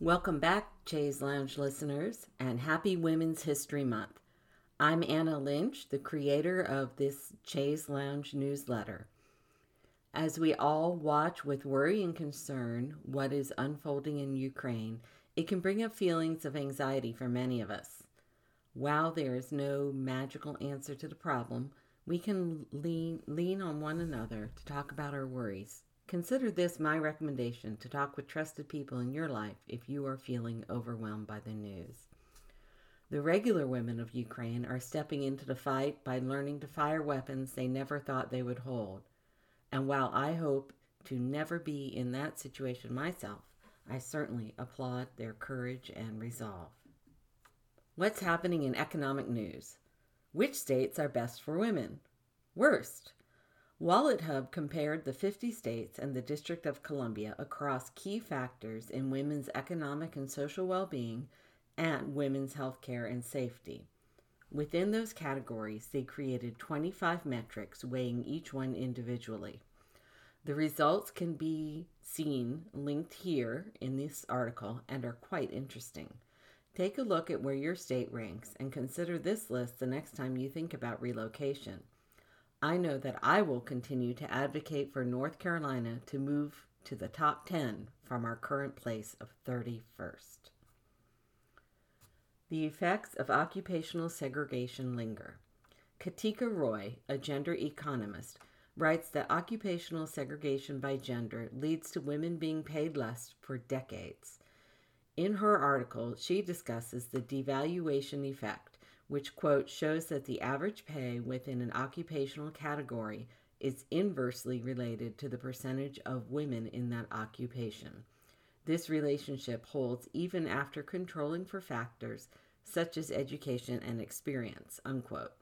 Welcome back, Chaise Lounge listeners, and happy Women's History Month. I'm Anna Lynch, the creator of this Chaise Lounge newsletter. As we all watch with worry and concern what is unfolding in Ukraine, it can bring up feelings of anxiety for many of us. While there is no magical answer to the problem, we can lean, lean on one another to talk about our worries Consider this my recommendation to talk with trusted people in your life if you are feeling overwhelmed by the news. The regular women of Ukraine are stepping into the fight by learning to fire weapons they never thought they would hold. And while I hope to never be in that situation myself, I certainly applaud their courage and resolve. What's happening in economic news? Which states are best for women? Worst? WalletHub compared the 50 states and the District of Columbia across key factors in women's economic and social well being and women's health care and safety. Within those categories, they created 25 metrics weighing each one individually. The results can be seen linked here in this article and are quite interesting. Take a look at where your state ranks and consider this list the next time you think about relocation. I know that I will continue to advocate for North Carolina to move to the top 10 from our current place of 31st. The effects of occupational segregation linger. Katica Roy, a gender economist, writes that occupational segregation by gender leads to women being paid less for decades. In her article, she discusses the devaluation effect which, quote, shows that the average pay within an occupational category is inversely related to the percentage of women in that occupation. This relationship holds even after controlling for factors such as education and experience, unquote.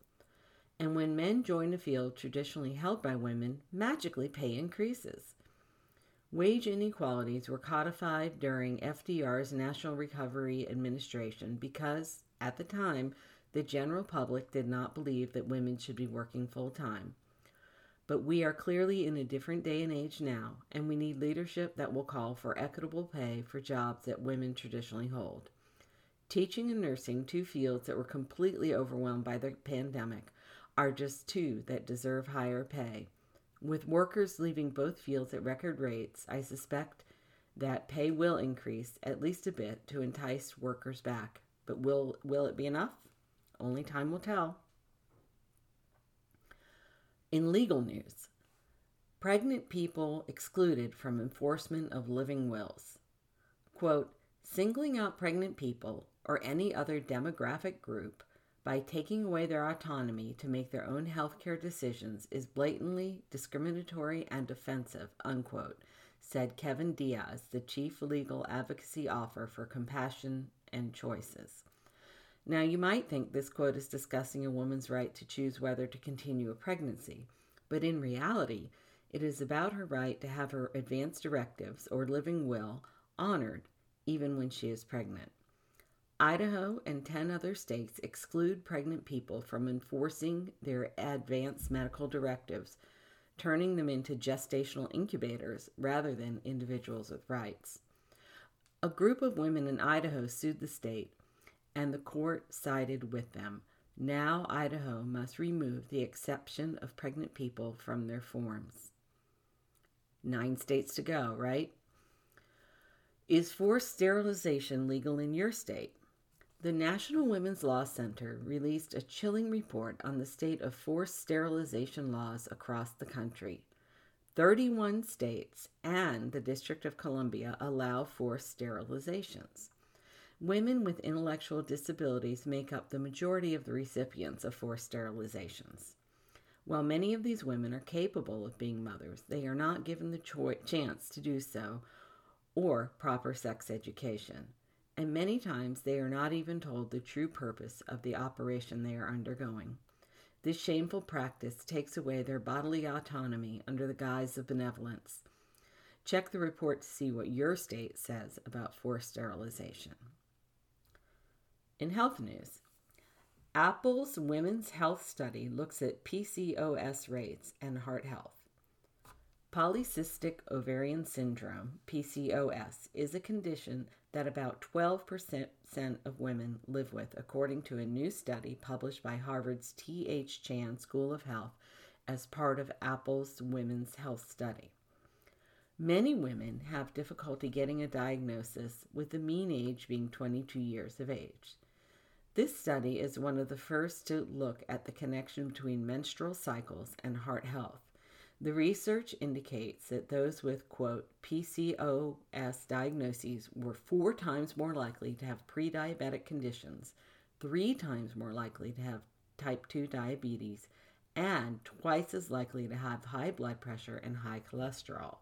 And when men join a field traditionally held by women, magically pay increases. Wage inequalities were codified during FDR's National Recovery Administration because, at the time, the general public did not believe that women should be working full time. But we are clearly in a different day and age now, and we need leadership that will call for equitable pay for jobs that women traditionally hold. Teaching and nursing, two fields that were completely overwhelmed by the pandemic, are just two that deserve higher pay. With workers leaving both fields at record rates, I suspect that pay will increase at least a bit to entice workers back. But will will it be enough? Only time will tell. In legal news, pregnant people excluded from enforcement of living wills. Quote, singling out pregnant people or any other demographic group by taking away their autonomy to make their own healthcare decisions is blatantly discriminatory and offensive, unquote, said Kevin Diaz, the chief legal advocacy officer for Compassion and Choices. Now, you might think this quote is discussing a woman's right to choose whether to continue a pregnancy, but in reality, it is about her right to have her advance directives or living will honored even when she is pregnant. Idaho and 10 other states exclude pregnant people from enforcing their advance medical directives, turning them into gestational incubators rather than individuals with rights. A group of women in Idaho sued the state and the court sided with them. Now Idaho must remove the exception of pregnant people from their forms. Nine states to go, right? Is forced sterilization legal in your state? The National Women's Law Center released a chilling report on the state of forced sterilization laws across the country. 31 states and the District of Columbia allow forced sterilizations. Women with intellectual disabilities make up the majority of the recipients of forced sterilizations. While many of these women are capable of being mothers, they are not given the cho- chance to do so or proper sex education. And many times they are not even told the true purpose of the operation they are undergoing. This shameful practice takes away their bodily autonomy under the guise of benevolence. Check the report to see what your state says about forced sterilization. In health news, Apple's Women's Health Study looks at PCOS rates and heart health. Polycystic ovarian syndrome, PCOS, is a condition that about 12% of women live with, according to a new study published by Harvard's T.H. Chan School of Health as part of Apple's Women's Health Study. Many women have difficulty getting a diagnosis, with the mean age being 22 years of age. This study is one of the first to look at the connection between menstrual cycles and heart health. The research indicates that those with, quote, PCOS diagnoses were four times more likely to have pre diabetic conditions, three times more likely to have type 2 diabetes, and twice as likely to have high blood pressure and high cholesterol.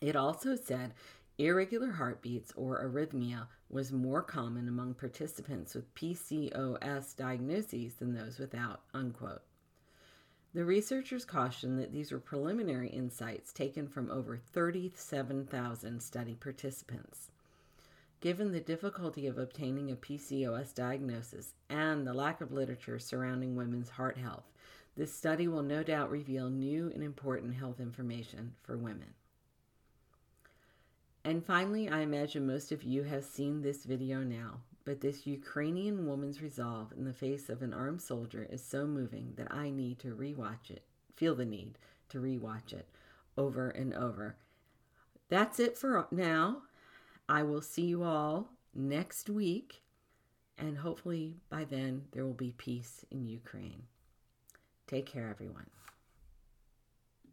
It also said irregular heartbeats or arrhythmia was more common among participants with PCOS diagnoses than those without, unquote. The researchers cautioned that these were preliminary insights taken from over 37,000 study participants. Given the difficulty of obtaining a PCOS diagnosis and the lack of literature surrounding women's heart health, this study will no doubt reveal new and important health information for women. And finally, I imagine most of you have seen this video now, but this Ukrainian woman's resolve in the face of an armed soldier is so moving that I need to rewatch it, feel the need to rewatch it over and over. That's it for now. I will see you all next week, and hopefully by then there will be peace in Ukraine. Take care, everyone.